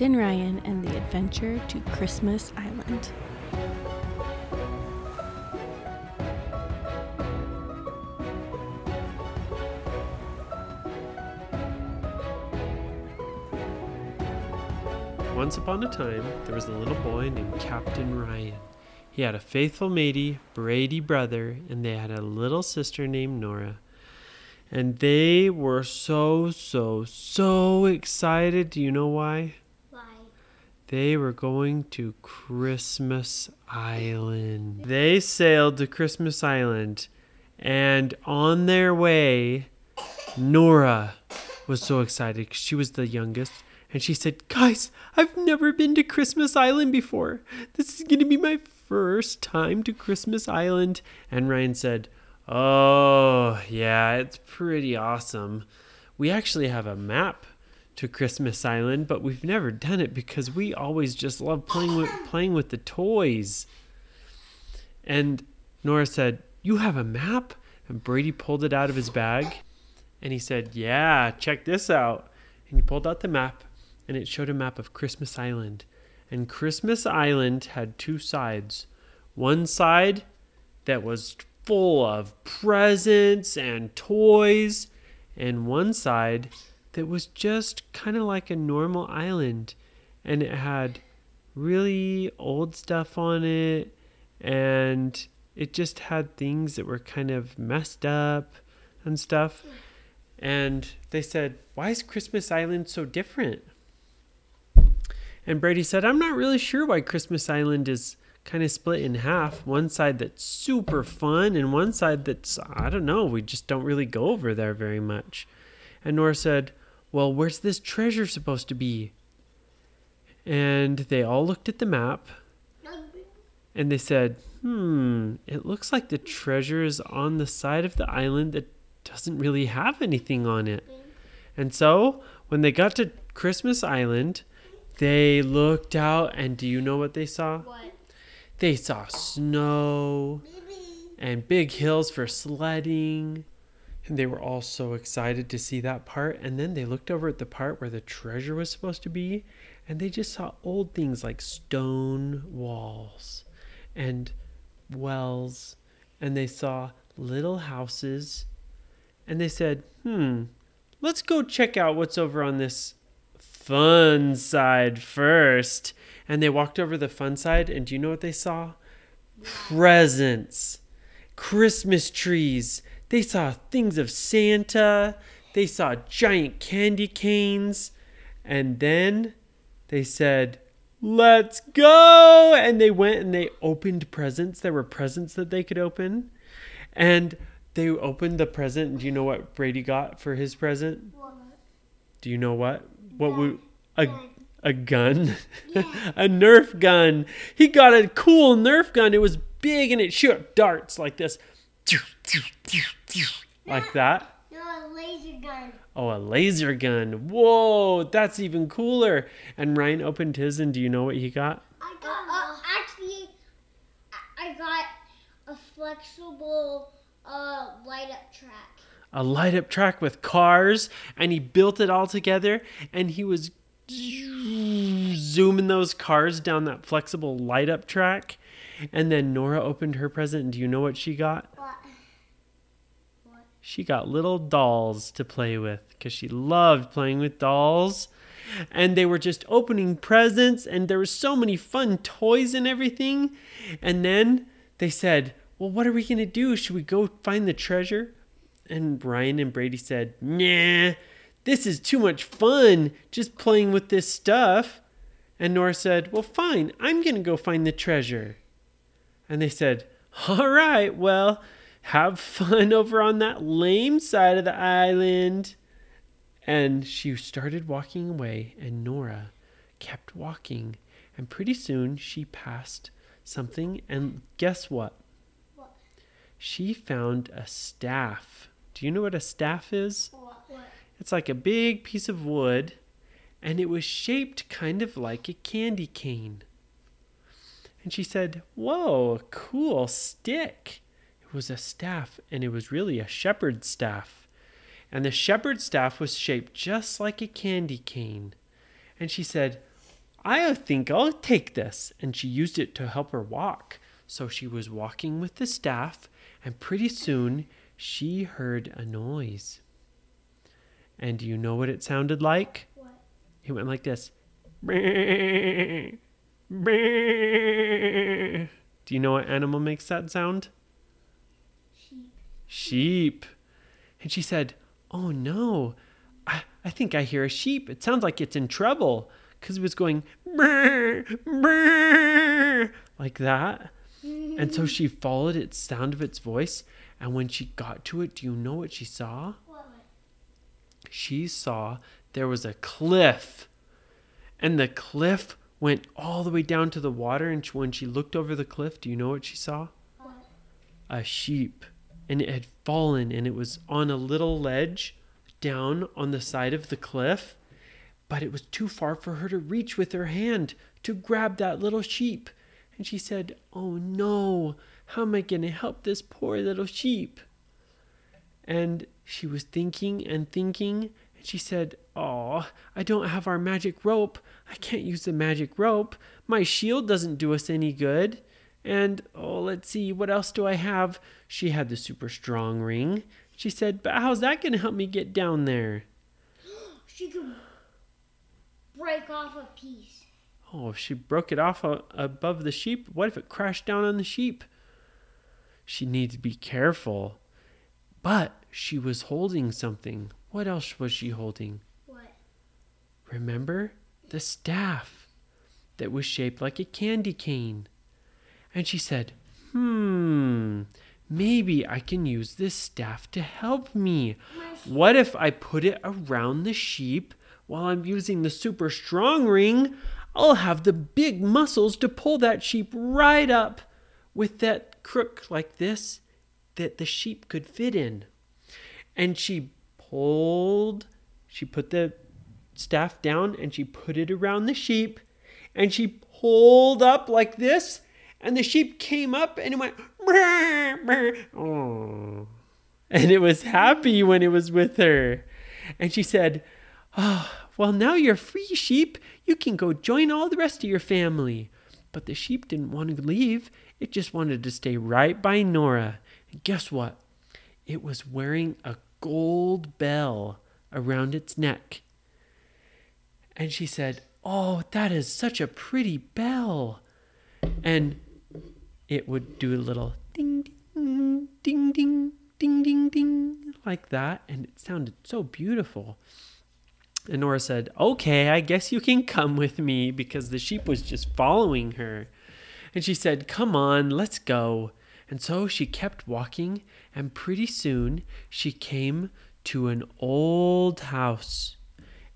Captain Ryan and the Adventure to Christmas Island. Once upon a time, there was a little boy named Captain Ryan. He had a faithful matey, Brady brother, and they had a little sister named Nora. And they were so, so, so excited. Do you know why? They were going to Christmas Island. They sailed to Christmas Island, and on their way, Nora was so excited because she was the youngest. And she said, Guys, I've never been to Christmas Island before. This is going to be my first time to Christmas Island. And Ryan said, Oh, yeah, it's pretty awesome. We actually have a map to Christmas Island, but we've never done it because we always just love playing with playing with the toys. And Nora said, "You have a map?" And Brady pulled it out of his bag, and he said, "Yeah, check this out." And he pulled out the map, and it showed a map of Christmas Island. And Christmas Island had two sides. One side that was full of presents and toys, and one side that was just kind of like a normal island and it had really old stuff on it and it just had things that were kind of messed up and stuff. And they said why is christmas island so different? And brady said i'm not really sure why christmas island is kind of split in half. One side that's super fun and one side that's i don't know we just don't really go over there very much. And nora said well, where's this treasure supposed to be? And they all looked at the map and they said, hmm, it looks like the treasure is on the side of the island that doesn't really have anything on it. And so when they got to Christmas Island, they looked out and do you know what they saw? What? They saw snow and big hills for sledding. And they were all so excited to see that part. And then they looked over at the part where the treasure was supposed to be, and they just saw old things like stone walls and wells. And they saw little houses. And they said, hmm, let's go check out what's over on this fun side first. And they walked over the fun side, and do you know what they saw? Presents, Christmas trees. They saw things of Santa. They saw giant candy canes. And then they said, Let's go. And they went and they opened presents. There were presents that they could open. And they opened the present. Do you know what Brady got for his present? What? Do you know what? What we a a gun, a Nerf gun. He got a cool Nerf gun. It was big and it shot darts like this, like that. No, a laser gun. Oh, a laser gun. Whoa, that's even cooler. And Ryan opened his, and do you know what he got? I got. Uh, actually, I- I got a flexible uh light up track. A light up track with cars, and he built it all together, and he was zooming those cars down that flexible light up track. And then Nora opened her present, and do you know what she got? What? She got little dolls to play with because she loved playing with dolls. And they were just opening presents, and there were so many fun toys and everything. And then they said, Well, what are we going to do? Should we go find the treasure? And Ryan and Brady said, Nah, this is too much fun just playing with this stuff. And Nora said, Well, fine, I'm going to go find the treasure. And they said, All right, well, have fun over on that lame side of the island. And she started walking away, and Nora kept walking. And pretty soon she passed something, and guess what? What? She found a staff. Do you know what a staff is? What? It's like a big piece of wood, and it was shaped kind of like a candy cane. And she said, Whoa, a cool stick. It was a staff, and it was really a shepherd's staff. And the shepherd's staff was shaped just like a candy cane. And she said, I think I'll take this. And she used it to help her walk. So she was walking with the staff, and pretty soon she heard a noise. And do you know what it sounded like? What? It went like this. Do you know what animal makes that sound? Sheep. And she said, Oh no, I, I think I hear a sheep. It sounds like it's in trouble because it was going "Brr, brr," like that. And so she followed its sound of its voice. And when she got to it, do you know what she saw? What? She saw there was a cliff. And the cliff went all the way down to the water. And when she looked over the cliff, do you know what she saw? What? a sheep and it had fallen and it was on a little ledge down on the side of the cliff but it was too far for her to reach with her hand to grab that little sheep. And she said oh no how am i going to help this poor little sheep? And she was thinking and thinking and she said oh i don't have our magic rope. I can't use the magic rope. My shield doesn't do us any good and oh, let's see, what else do I have? She had the super strong ring. She said, But how's that going to help me get down there? She could break off a piece. Oh, if she broke it off a- above the sheep, what if it crashed down on the sheep? She needed to be careful. But she was holding something. What else was she holding? What? Remember? The staff that was shaped like a candy cane. And she said, Hmm, maybe I can use this staff to help me. What if I put it around the sheep while I'm using the super strong ring? I'll have the big muscles to pull that sheep right up with that crook like this that the sheep could fit in. And she pulled, she put the staff down and she put it around the sheep and she pulled up like this and the sheep came up and it went "Brr, brr." oh. and it was happy when it was with her. And she said oh, well now you're free sheep. You can go join all the rest of your family. But the sheep didn't want to leave. It just wanted to stay right by nora. And guess what? It was wearing a gold bell around its neck. And she said, Oh, that is such a pretty bell. And it would do a little ding, ding, ding, ding, ding, ding, like that. And it sounded so beautiful. And Nora said, Okay, I guess you can come with me because the sheep was just following her. And she said, Come on, let's go. And so she kept walking, and pretty soon she came to an old house.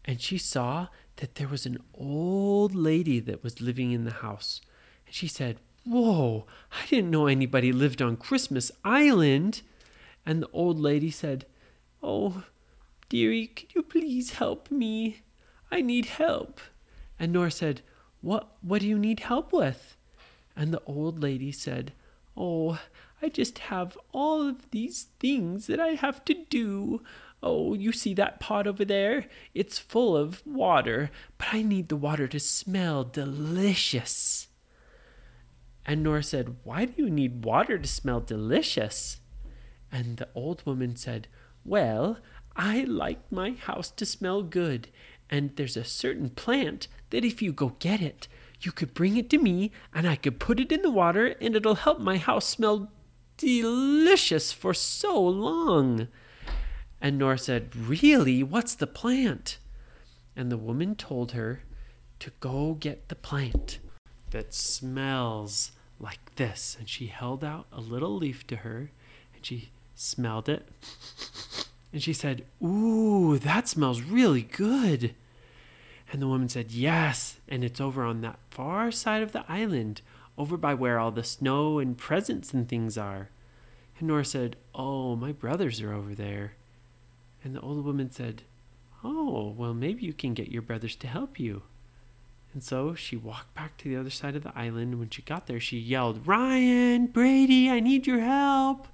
And she saw that there was an old lady that was living in the house. And she said, Whoa, I didn't know anybody lived on Christmas Island. And the old lady said, Oh, dearie, could you please help me? I need help. And Nora said, What what do you need help with? And the old lady said, Oh, I just have all of these things that I have to do. Oh, you see that pot over there? It's full of water, but I need the water to smell delicious. And Nora said, Why do you need water to smell delicious? And the old woman said, Well, I like my house to smell good, and there's a certain plant that if you go get it, you could bring it to me, and I could put it in the water, and it'll help my house smell delicious for so long. And Nora said, Really? What's the plant? And the woman told her to go get the plant that smells like this. And she held out a little leaf to her and she smelled it. And she said, Ooh, that smells really good. And the woman said, Yes. And it's over on that far side of the island, over by where all the snow and presents and things are. And Nora said, Oh, my brothers are over there. And the old woman said, Oh, well, maybe you can get your brothers to help you. And so she walked back to the other side of the island. And when she got there, she yelled, Ryan, Brady, I need your help.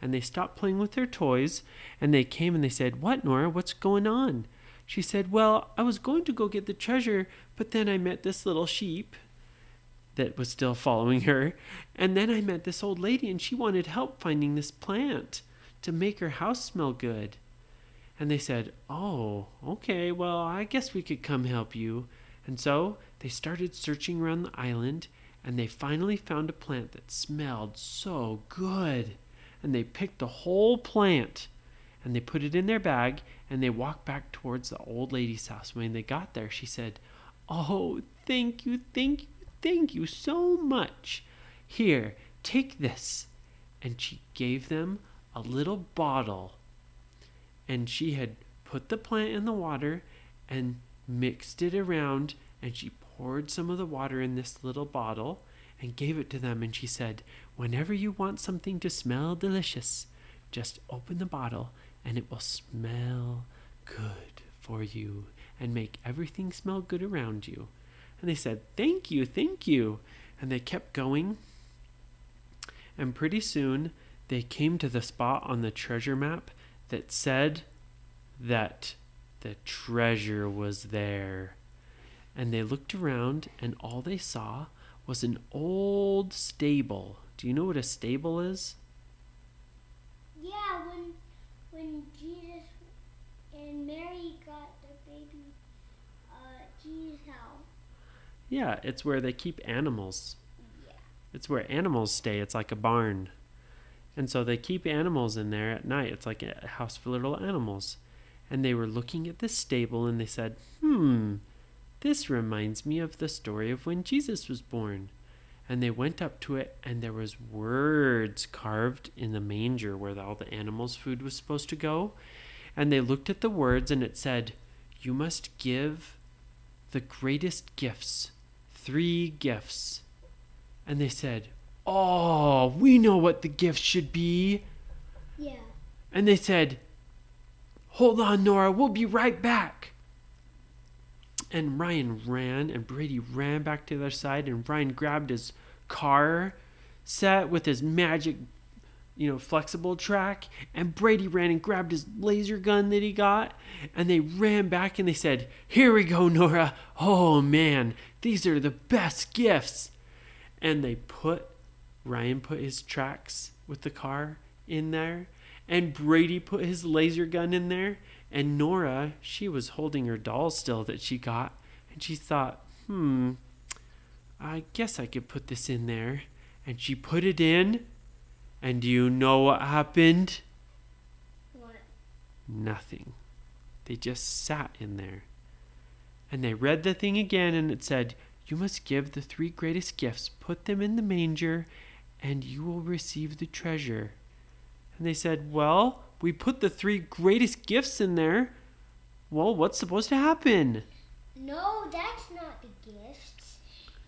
And they stopped playing with their toys and they came and they said, What, Nora? What's going on? She said, Well, I was going to go get the treasure, but then I met this little sheep that was still following her. And then I met this old lady, and she wanted help finding this plant to make her house smell good. And they said, Oh, okay, well, I guess we could come help you. And so they started searching around the island, and they finally found a plant that smelled so good. And they picked the whole plant and they put it in their bag and they walked back towards the old lady's house. When they got there, she said, Oh, thank you, thank you, thank you so much. Here, take this. And she gave them a little bottle. And she had put the plant in the water and mixed it around. And she poured some of the water in this little bottle and gave it to them. And she said, Whenever you want something to smell delicious, just open the bottle and it will smell good for you and make everything smell good around you. And they said, Thank you, thank you. And they kept going. And pretty soon they came to the spot on the treasure map that said that the treasure was there. And they looked around, and all they saw was an old stable. Do you know what a stable is? Yeah, when when Jesus and Mary got the baby uh, Jesus. Yeah, it's where they keep animals. Yeah. It's where animals stay. It's like a barn. And so they keep animals in there at night. It's like a house for little animals. And they were looking at the stable and they said, Hmm, this reminds me of the story of when Jesus was born. And they went up to it and there was words carved in the manger where all the animals' food was supposed to go. And they looked at the words and it said, You must give the greatest gifts, three gifts. And they said, Oh, we know what the gifts should be. Yeah. And they said, Hold on, Nora, we'll be right back. And Ryan ran, and Brady ran back to their side, and Ryan grabbed his car set with his magic, you know, flexible track. And Brady ran and grabbed his laser gun that he got, and they ran back and they said, Here we go, Nora. Oh man, these are the best gifts. And they put, Ryan put his tracks with the car in there, and Brady put his laser gun in there. And Nora, she was holding her doll still that she got, and she thought, hmm, I guess I could put this in there. And she put it in, and do you know what happened? What? Nothing. They just sat in there. And they read the thing again, and it said, You must give the three greatest gifts, put them in the manger, and you will receive the treasure. And they said, Well, we put the three greatest gifts in there. Well, what's supposed to happen? No, that's not the gifts.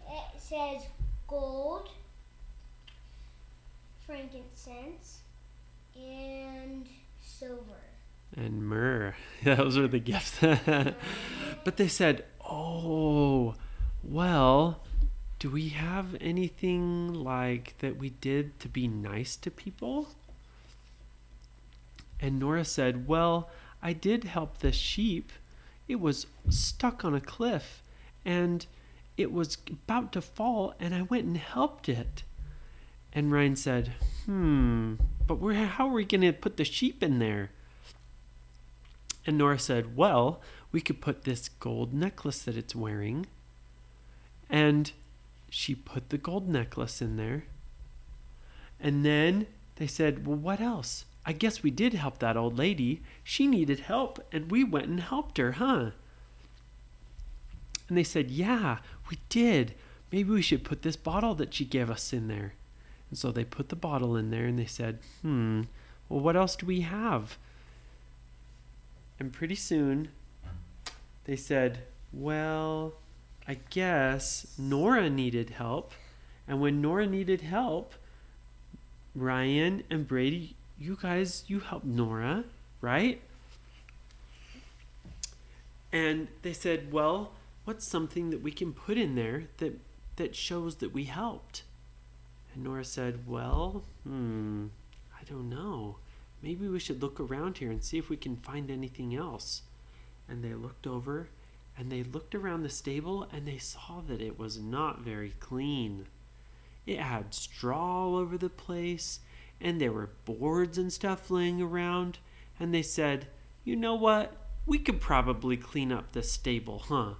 It says gold, frankincense, and silver. And myrrh. Those are the gifts. but they said, Oh, well, do we have anything like that we did to be nice to people? And Nora said, Well, I did help the sheep. It was stuck on a cliff and it was about to fall, and I went and helped it. And Ryan said, Hmm, but how are we going to put the sheep in there? And Nora said, Well, we could put this gold necklace that it's wearing. And she put the gold necklace in there. And then they said, Well, what else? I guess we did help that old lady. She needed help, and we went and helped her, huh? And they said, Yeah, we did. Maybe we should put this bottle that she gave us in there. And so they put the bottle in there and they said, Hmm, well, what else do we have? And pretty soon they said, Well, I guess Nora needed help. And when Nora needed help, Ryan and Brady, you guys, you helped Nora, right? And they said, Well, what's something that we can put in there that that shows that we helped? And Nora said, Well, hmm, I don't know. Maybe we should look around here and see if we can find anything else. and they looked over and they looked around the stable and they saw that it was not very clean. It had straw all over the place and there were boards and stuff laying around. And they said, You know what? We could probably clean up the stable, huh?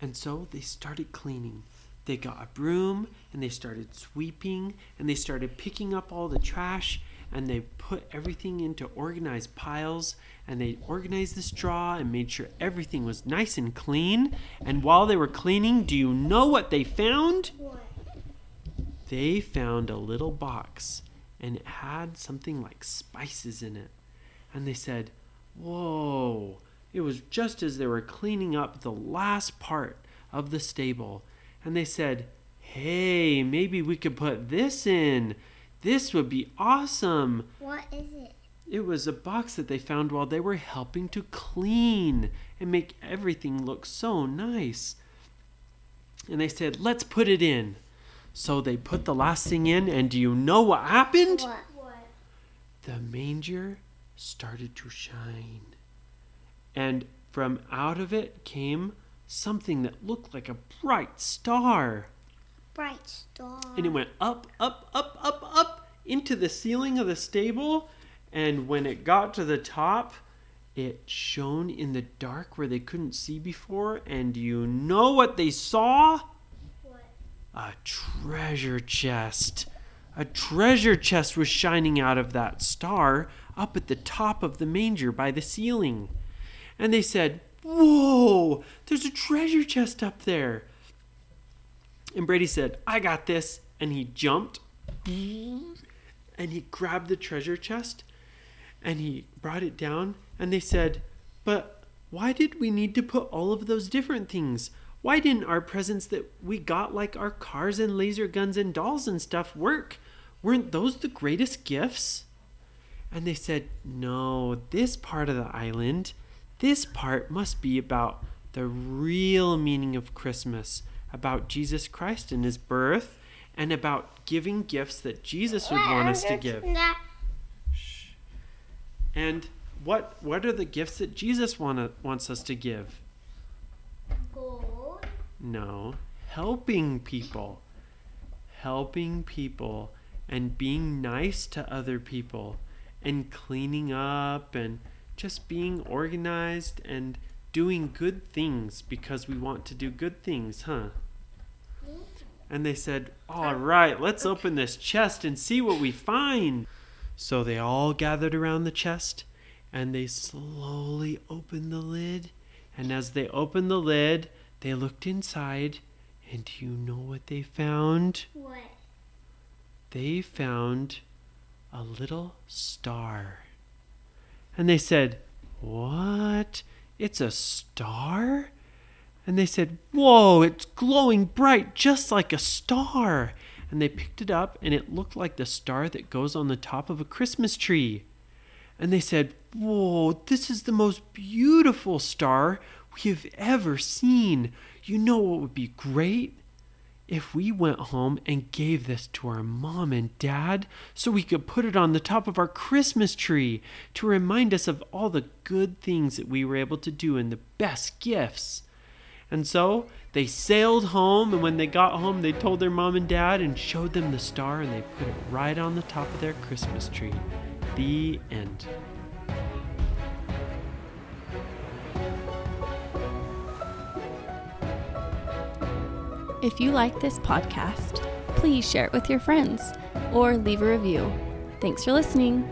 And so they started cleaning. They got a broom and they started sweeping and they started picking up all the trash and they put everything into organized piles and they organized the straw and made sure everything was nice and clean. And while they were cleaning, do you know what they found? What? They found a little box and it had something like spices in it. And they said, Whoa! It was just as they were cleaning up the last part of the stable. And they said, Hey, maybe we could put this in. This would be awesome. What is it? It was a box that they found while they were helping to clean and make everything look so nice. And they said, Let's put it in. So they put the last thing in, and do you know what happened? What? What? The manger started to shine. And from out of it came something that looked like a bright star. Bright star. and it went up, up, up, up, up into the ceiling of the stable. And when it got to the top, it shone in the dark where they couldn't see before. And you know what they saw? A treasure chest. A treasure chest was shining out of that star up at the top of the manger by the ceiling. And they said, Whoa, there's a treasure chest up there. And Brady said, I got this. And he jumped and he grabbed the treasure chest and he brought it down. And they said, But why did we need to put all of those different things? Why didn't our presents that we got, like our cars and laser guns and dolls and stuff, work? Weren't those the greatest gifts? And they said, No, this part of the island, this part must be about the real meaning of Christmas, about Jesus Christ and his birth, and about giving gifts that Jesus would want us to give. And what what are the gifts that Jesus wanna, wants us to give? No, helping people. Helping people and being nice to other people and cleaning up and just being organized and doing good things because we want to do good things, huh? And they said, All right, let's open this chest and see what we find. So they all gathered around the chest and they slowly opened the lid. And as they opened the lid, they looked inside. And do you know what they found? What? They found a little star. And they said, What? It's a star? And they said, Whoa, it's glowing bright just like a star. And they picked it up, and it looked like the star that goes on the top of a Christmas tree. And they said, Whoa, this is the most beautiful star we've ever seen. You know what would be great? If we went home and gave this to our mom and dad so we could put it on the top of our Christmas tree to remind us of all the good things that we were able to do and the best gifts. And so they sailed home, and when they got home, they told their mom and dad and showed them the star, and they put it right on the top of their Christmas tree. The end. If you like this podcast, please share it with your friends or leave a review. Thanks for listening.